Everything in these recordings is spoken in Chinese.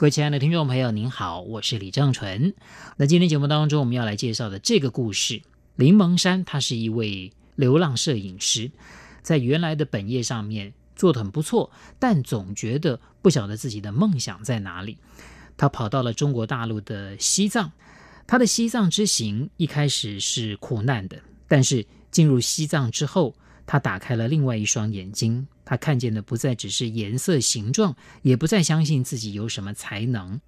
各位亲爱的听众朋友，您好，我是李正淳。那今天节目当中，我们要来介绍的这个故事，林蒙山，他是一位流浪摄影师，在原来的本业上面做得很不错，但总觉得不晓得自己的梦想在哪里。他跑到了中国大陆的西藏，他的西藏之行一开始是苦难的，但是进入西藏之后，他打开了另外一双眼睛。他看见的不再只是颜色、形状，也不再相信自己有什么才能。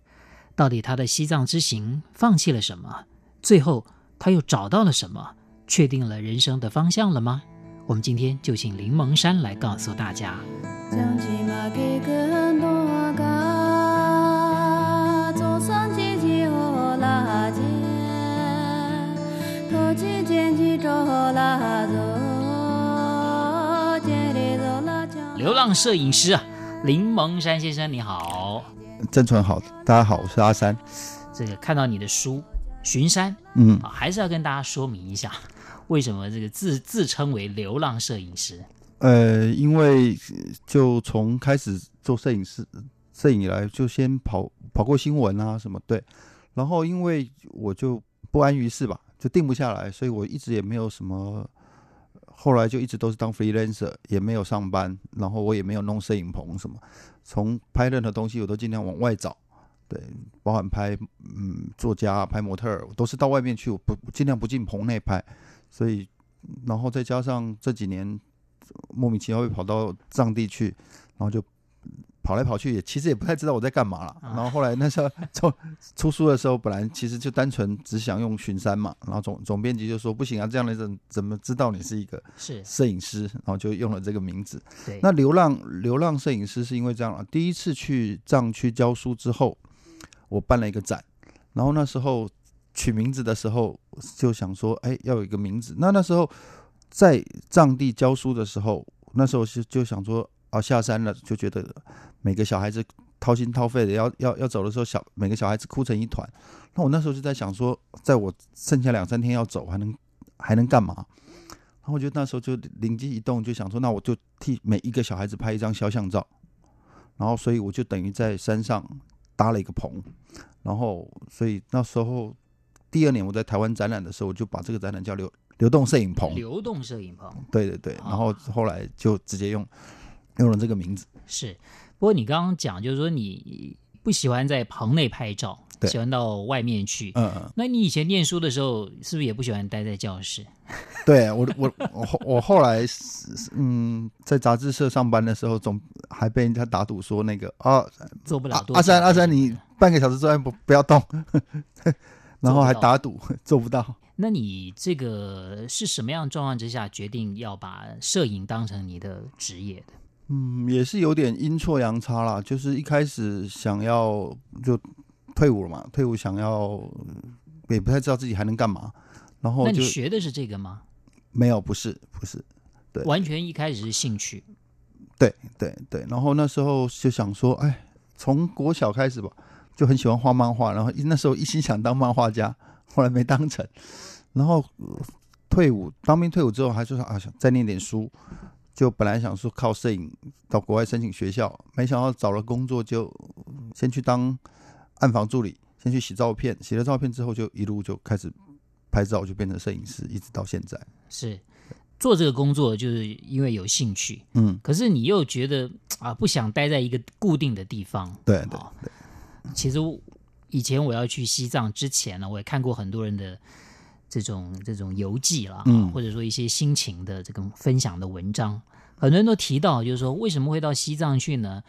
到底他的西藏之行放弃了什么？最后他又找到了什么？确定了人生的方向了吗？我们今天就请林蒙山来告诉大家。浪摄影师啊，林蒙山先生，你好。正淳好，大家好，我是阿山。这个看到你的书《巡山》，嗯，还是要跟大家说明一下，为什么这个自自称为流浪摄影师？呃，因为就从开始做摄影师，摄影以来就先跑跑过新闻啊什么，对。然后因为我就不安于世吧，就定不下来，所以我一直也没有什么。后来就一直都是当 freelancer，也没有上班，然后我也没有弄摄影棚什么。从拍任何东西，我都尽量往外找，对，包含拍嗯作家、拍模特儿，我都是到外面去，我不尽量不进棚内拍。所以，然后再加上这几年莫名其妙会跑到藏地去，然后就。跑来跑去也其实也不太知道我在干嘛了，然后后来那时候 出出书的时候，本来其实就单纯只想用巡山嘛，然后总总编辑就说不行啊，这样的人怎么知道你是一个是摄影师？然后就用了这个名字。对，那流浪流浪摄影师是因为这样啊，第一次去藏区教书之后，我办了一个展，然后那时候取名字的时候就想说，哎，要有一个名字。那那时候在藏地教书的时候，那时候是就想说。啊，下山了就觉得每个小孩子掏心掏肺的要要要走的时候，小每个小孩子哭成一团。那我那时候就在想说，在我剩下两三天要走，还能还能干嘛？然后我就那时候就灵机一动，就想说，那我就替每一个小孩子拍一张肖像照。然后，所以我就等于在山上搭了一个棚。然后，所以那时候第二年我在台湾展览的时候，我就把这个展览叫流流动摄影棚。流动摄影棚。对对对。然后后来就直接用。用了这个名字是，不过你刚刚讲就是说你不喜欢在棚内拍照，喜欢到外面去。嗯嗯。那你以前念书的时候，是不是也不喜欢待在教室？对我我我后我后来嗯，在杂志社上班的时候，总还被人家打赌说那个啊做不了多。阿三阿三，你半个小时之外不不要动，然后还打赌 做不到。那你这个是什么样状况之下决定要把摄影当成你的职业的？嗯，也是有点阴错阳差啦。就是一开始想要就退伍了嘛，退伍想要也不太知道自己还能干嘛。然后就，那你学的是这个吗？没有，不是，不是，对，完全一开始是兴趣。对对对，然后那时候就想说，哎，从国小开始吧，就很喜欢画漫画，然后那时候一心想当漫画家，后来没当成。然后退伍，当兵退伍之后，还说啊，想再念点书。就本来想说靠摄影到国外申请学校，没想到找了工作就先去当暗房助理，先去洗照片，洗了照片之后就一路就开始拍照，就变成摄影师，一直到现在。是做这个工作就是因为有兴趣，嗯，可是你又觉得啊不想待在一个固定的地方。对对对。其实以前我要去西藏之前呢，我也看过很多人的。这种这种游记了，嗯，或者说一些心情的这种分享的文章，很多人都提到，就是说为什么会到西藏去呢？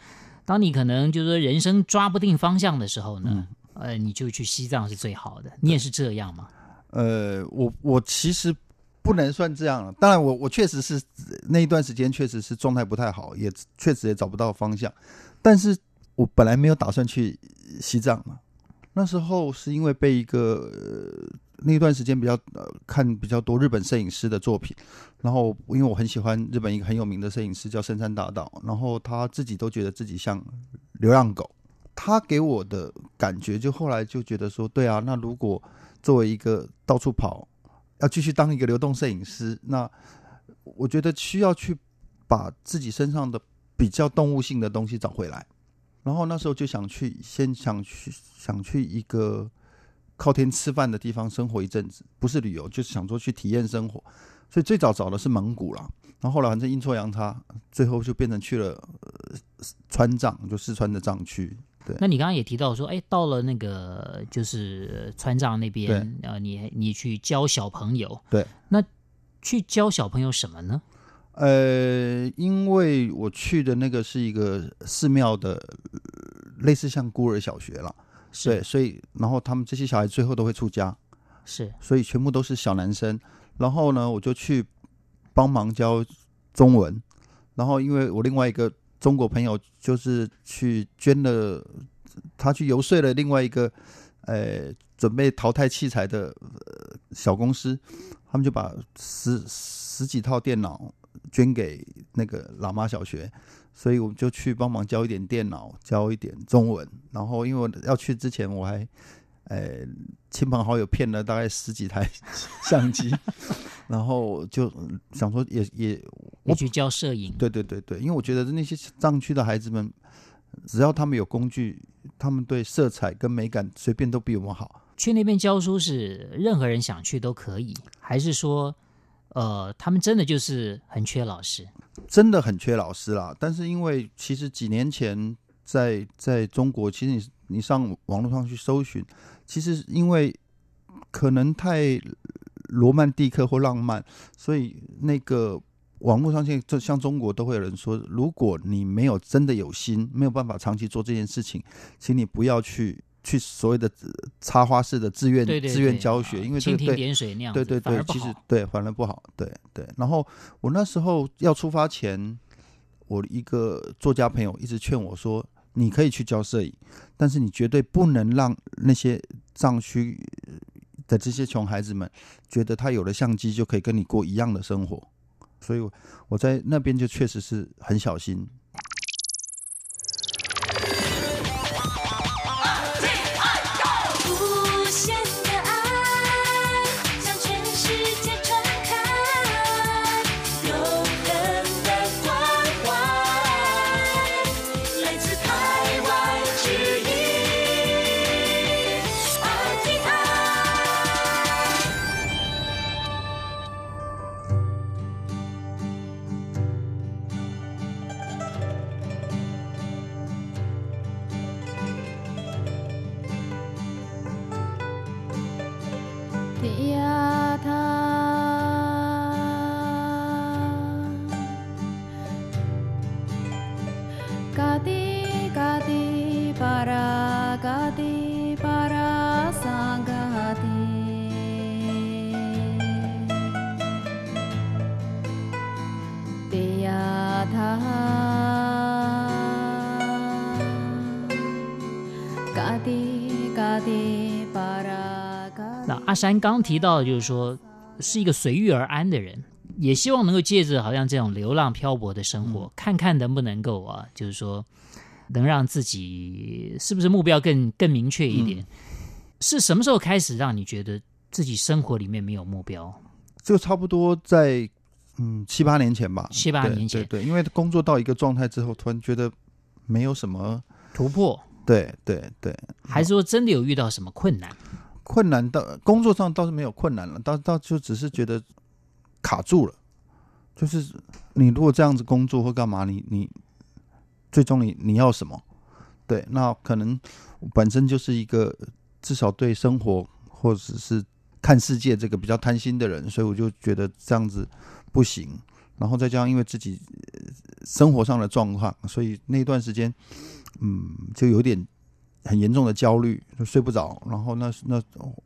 当你可能就是说人生抓不定方向的时候呢，嗯、呃，你就去西藏是最好的。你也是这样吗？呃，我我其实不能算这样了。当然我，我我确实是那一段时间确实是状态不太好，也确实也找不到方向。但是我本来没有打算去西藏嘛，那时候是因为被一个。那段时间比较呃看比较多日本摄影师的作品，然后因为我很喜欢日本一个很有名的摄影师叫深山大道，然后他自己都觉得自己像流浪狗，他给我的感觉就后来就觉得说，对啊，那如果作为一个到处跑，要继续当一个流动摄影师，那我觉得需要去把自己身上的比较动物性的东西找回来，然后那时候就想去，先想去想去一个。靠天吃饭的地方生活一阵子，不是旅游，就是想说去体验生活。所以最早找的是蒙古啦，然后后来反正阴错阳差，最后就变成去了、呃、川藏，就四川的藏区。对，那你刚刚也提到说，哎，到了那个就是川藏那边，然后你你去教小朋友。对，那去教小朋友什么呢？呃，因为我去的那个是一个寺庙的，类似像孤儿小学了。对，所以然后他们这些小孩最后都会出家，是，所以全部都是小男生。然后呢，我就去帮忙教中文。然后因为我另外一个中国朋友就是去捐了，他去游说了另外一个呃准备淘汰器材的小公司，他们就把十十几套电脑捐给那个喇嘛小学。所以我就去帮忙教一点电脑，教一点中文。然后因为我要去之前，我还，呃，亲朋好友骗了大概十几台相机，然后就想说也也，我去教摄影。对对对对，因为我觉得那些藏区的孩子们，只要他们有工具，他们对色彩跟美感随便都比我们好。去那边教书是任何人想去都可以，还是说，呃，他们真的就是很缺老师？真的很缺老师啦，但是因为其实几年前在在中国，其实你你上网络上去搜寻，其实因为可能太罗曼蒂克或浪漫，所以那个网络上现在像中国都会有人说，如果你没有真的有心，没有办法长期做这件事情，请你不要去。去所谓的插花式的志愿志愿教学，因为这个蜻蜓点水那样，对对对，其实对反而不好，对对。然后我那时候要出发前，我一个作家朋友一直劝我说：“你可以去教摄影，但是你绝对不能让那些藏区的这些穷孩子们觉得他有了相机就可以跟你过一样的生活。”所以我在那边就确实是很小心。那阿山刚提到就是说，是一个随遇而安的人，也希望能够借着好像这种流浪漂泊的生活，嗯、看看能不能够啊，就是说能让自己是不是目标更更明确一点？嗯、是什么时候开始让你觉得自己生活里面没有目标？就差不多在嗯七八年前吧，七八年前，对，对，对，因为工作到一个状态之后，突然觉得没有什么突破。对对对，还是说真的有遇到什么困难？困难到工作上倒是没有困难了，到到就只是觉得卡住了。就是你如果这样子工作或干嘛，你你最终你你要什么？对，那可能本身就是一个至少对生活或者是看世界这个比较贪心的人，所以我就觉得这样子不行。然后再加上因为自己生活上的状况，所以那段时间。嗯，就有点很严重的焦虑，就睡不着，然后那那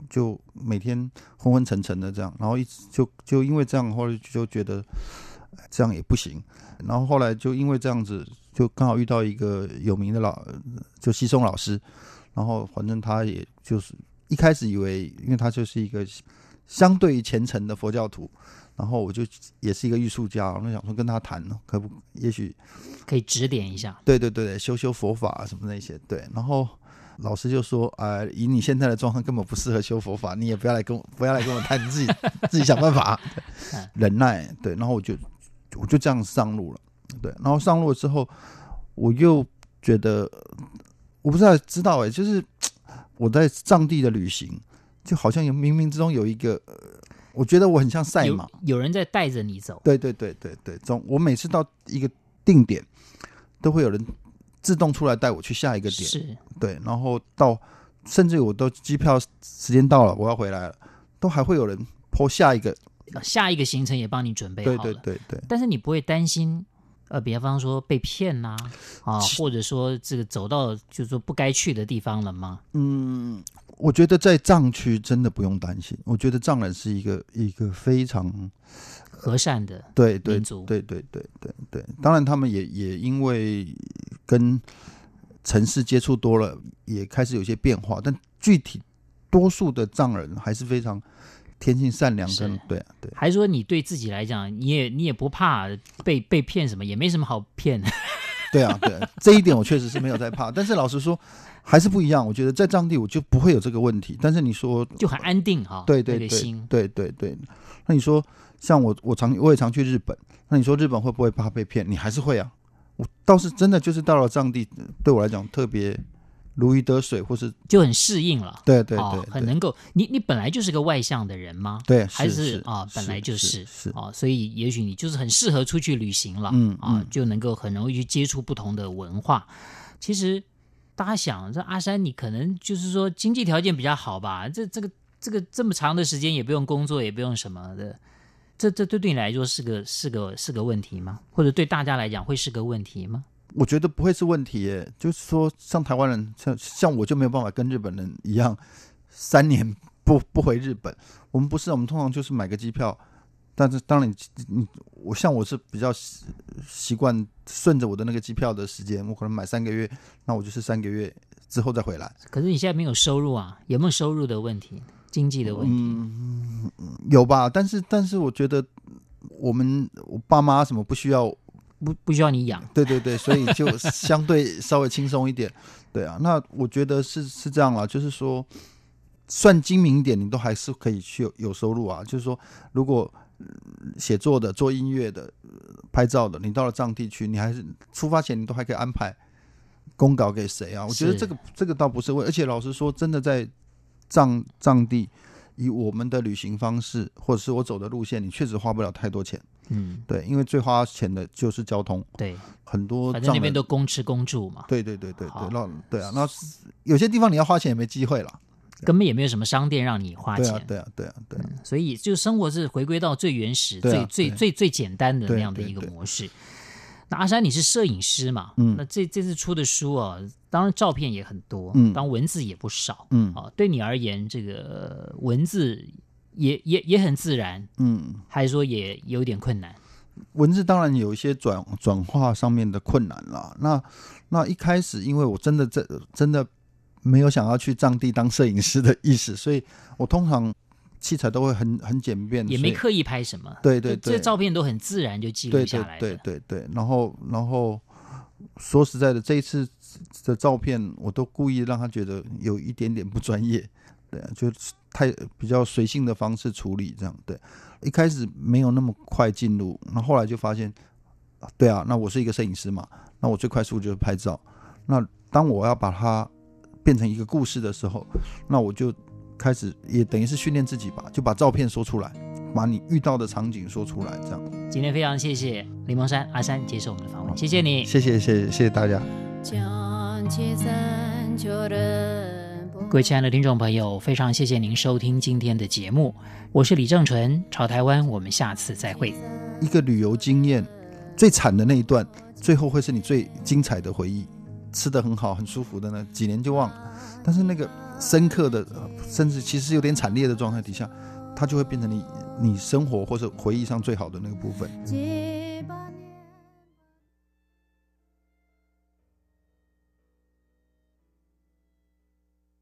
就每天昏昏沉沉的这样，然后一直就就因为这样，后来就觉得这样也不行，然后后来就因为这样子，就刚好遇到一个有名的老，就西松老师，然后反正他也就是一开始以为，因为他就是一个相对于虔诚的佛教徒，然后我就也是一个艺术家，我就想说跟他谈，可不也许可以指点一下？对对对，修修佛法什么那些。对，然后老师就说：“啊、呃，以你现在的状况，根本不适合修佛法，你也不要来跟我，不要来跟我谈，你自己 自己想办法，忍耐。”对，然后我就我就这样上路了。对，然后上路了之后，我又觉得我不知道知道哎，就是。我在藏地的旅行，就好像有冥冥之中有一个，我觉得我很像赛马，有，有人在带着你走。对对对对对，总我每次到一个定点，都会有人自动出来带我去下一个点。是，对，然后到甚至我都机票时间到了，我要回来了，都还会有人 po 下一个，下一个行程也帮你准备好了。对对对对，但是你不会担心。呃，比方说被骗呐，啊，或者说这个走到就是说不该去的地方了吗？嗯，我觉得在藏区真的不用担心。我觉得藏人是一个一个非常和善的对对民族，对对对对对。当然，他们也也因为跟城市接触多了，也开始有些变化。但具体多数的藏人还是非常。天性善良跟，对啊，对。还说你对自己来讲，你也你也不怕被被骗什么，也没什么好骗的。对啊，对啊，这一点我确实是没有在怕。但是老实说，还是不一样。我觉得在藏地我就不会有这个问题。但是你说就很安定哈，对对对，对对对。那你说像我，我常我也常去日本。那你说日本会不会怕被骗？你还是会啊。我倒是真的就是到了藏地，对我来讲特别。如鱼得水，或是就很适应了。对对对，哦、很能够。你你本来就是个外向的人吗？对，还是啊、哦，本来就是是，啊哦，所以也许你就是很适合出去旅行了。嗯啊、哦，就能够很容易去接触不同的文化。其实大家想，这阿山你可能就是说经济条件比较好吧？这这个这个这么长的时间也不用工作，也不用什么的，这这对对你来说是个是个是个问题吗？或者对大家来讲会是个问题吗？我觉得不会是问题耶，就是说，像台湾人，像像我就没有办法跟日本人一样，三年不 不回日本。我们不是，我们通常就是买个机票，但是当然你，你我像我是比较习习惯顺着我的那个机票的时间，我可能买三个月，那我就是三个月之后再回来。可是你现在没有收入啊，有没有收入的问题，经济的问题？嗯，有吧，但是但是我觉得我们我爸妈什么不需要。不不需要你养，对对对，所以就相对 稍微轻松一点，对啊。那我觉得是是这样了，就是说，算精明一点，你都还是可以去有，有收入啊。就是说，如果写作的、做音乐的、拍照的，你到了藏地区，你还是出发前你都还可以安排公稿给谁啊？我觉得这个这个倒不是问，而且老实说，真的在藏藏地，以我们的旅行方式或者是我走的路线，你确实花不了太多钱。嗯，对，因为最花钱的就是交通。对，很多反正那边都公吃公住嘛。对对对对对，那对啊，那有些地方你要花钱也没机会了，根本也没有什么商店让你花钱。对啊对啊对啊对所以就生活是回归到最原始、最最最最简单的那样的一个模式。那阿山，你是摄影师嘛？嗯，那这这次出的书啊，当然照片也很多，嗯，当文字也不少，嗯啊，对你而言，这个文字。也也也很自然，嗯，还是说也有点困难？文字当然有一些转转化上面的困难啦。那那一开始，因为我真的真真的没有想要去藏地当摄影师的意思，所以我通常器材都会很很简便，也没刻意拍什么。对对对，这照片都很自然就记录下来。对对对对，然后然后说实在的，这一次的照片我都故意让他觉得有一点点不专业。对啊，就太比较随性的方式处理这样。对，一开始没有那么快进入，那后来就发现，对啊，那我是一个摄影师嘛，那我最快速就是拍照。那当我要把它变成一个故事的时候，那我就开始也等于是训练自己吧，就把照片说出来，把你遇到的场景说出来，这样。今天非常谢谢林蒙山阿山接受我们的访问，谢谢你，谢谢谢谢谢谢大家。各位亲爱的听众朋友，非常谢谢您收听今天的节目，我是李正淳，朝台湾，我们下次再会。一个旅游经验最惨的那一段，最后会是你最精彩的回忆。吃的很好，很舒服的呢，几年就忘了。但是那个深刻的，甚至其实有点惨烈的状态底下，它就会变成你你生活或者回忆上最好的那个部分。